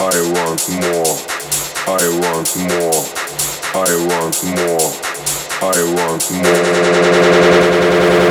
I want more. I want more. I want more. I want more.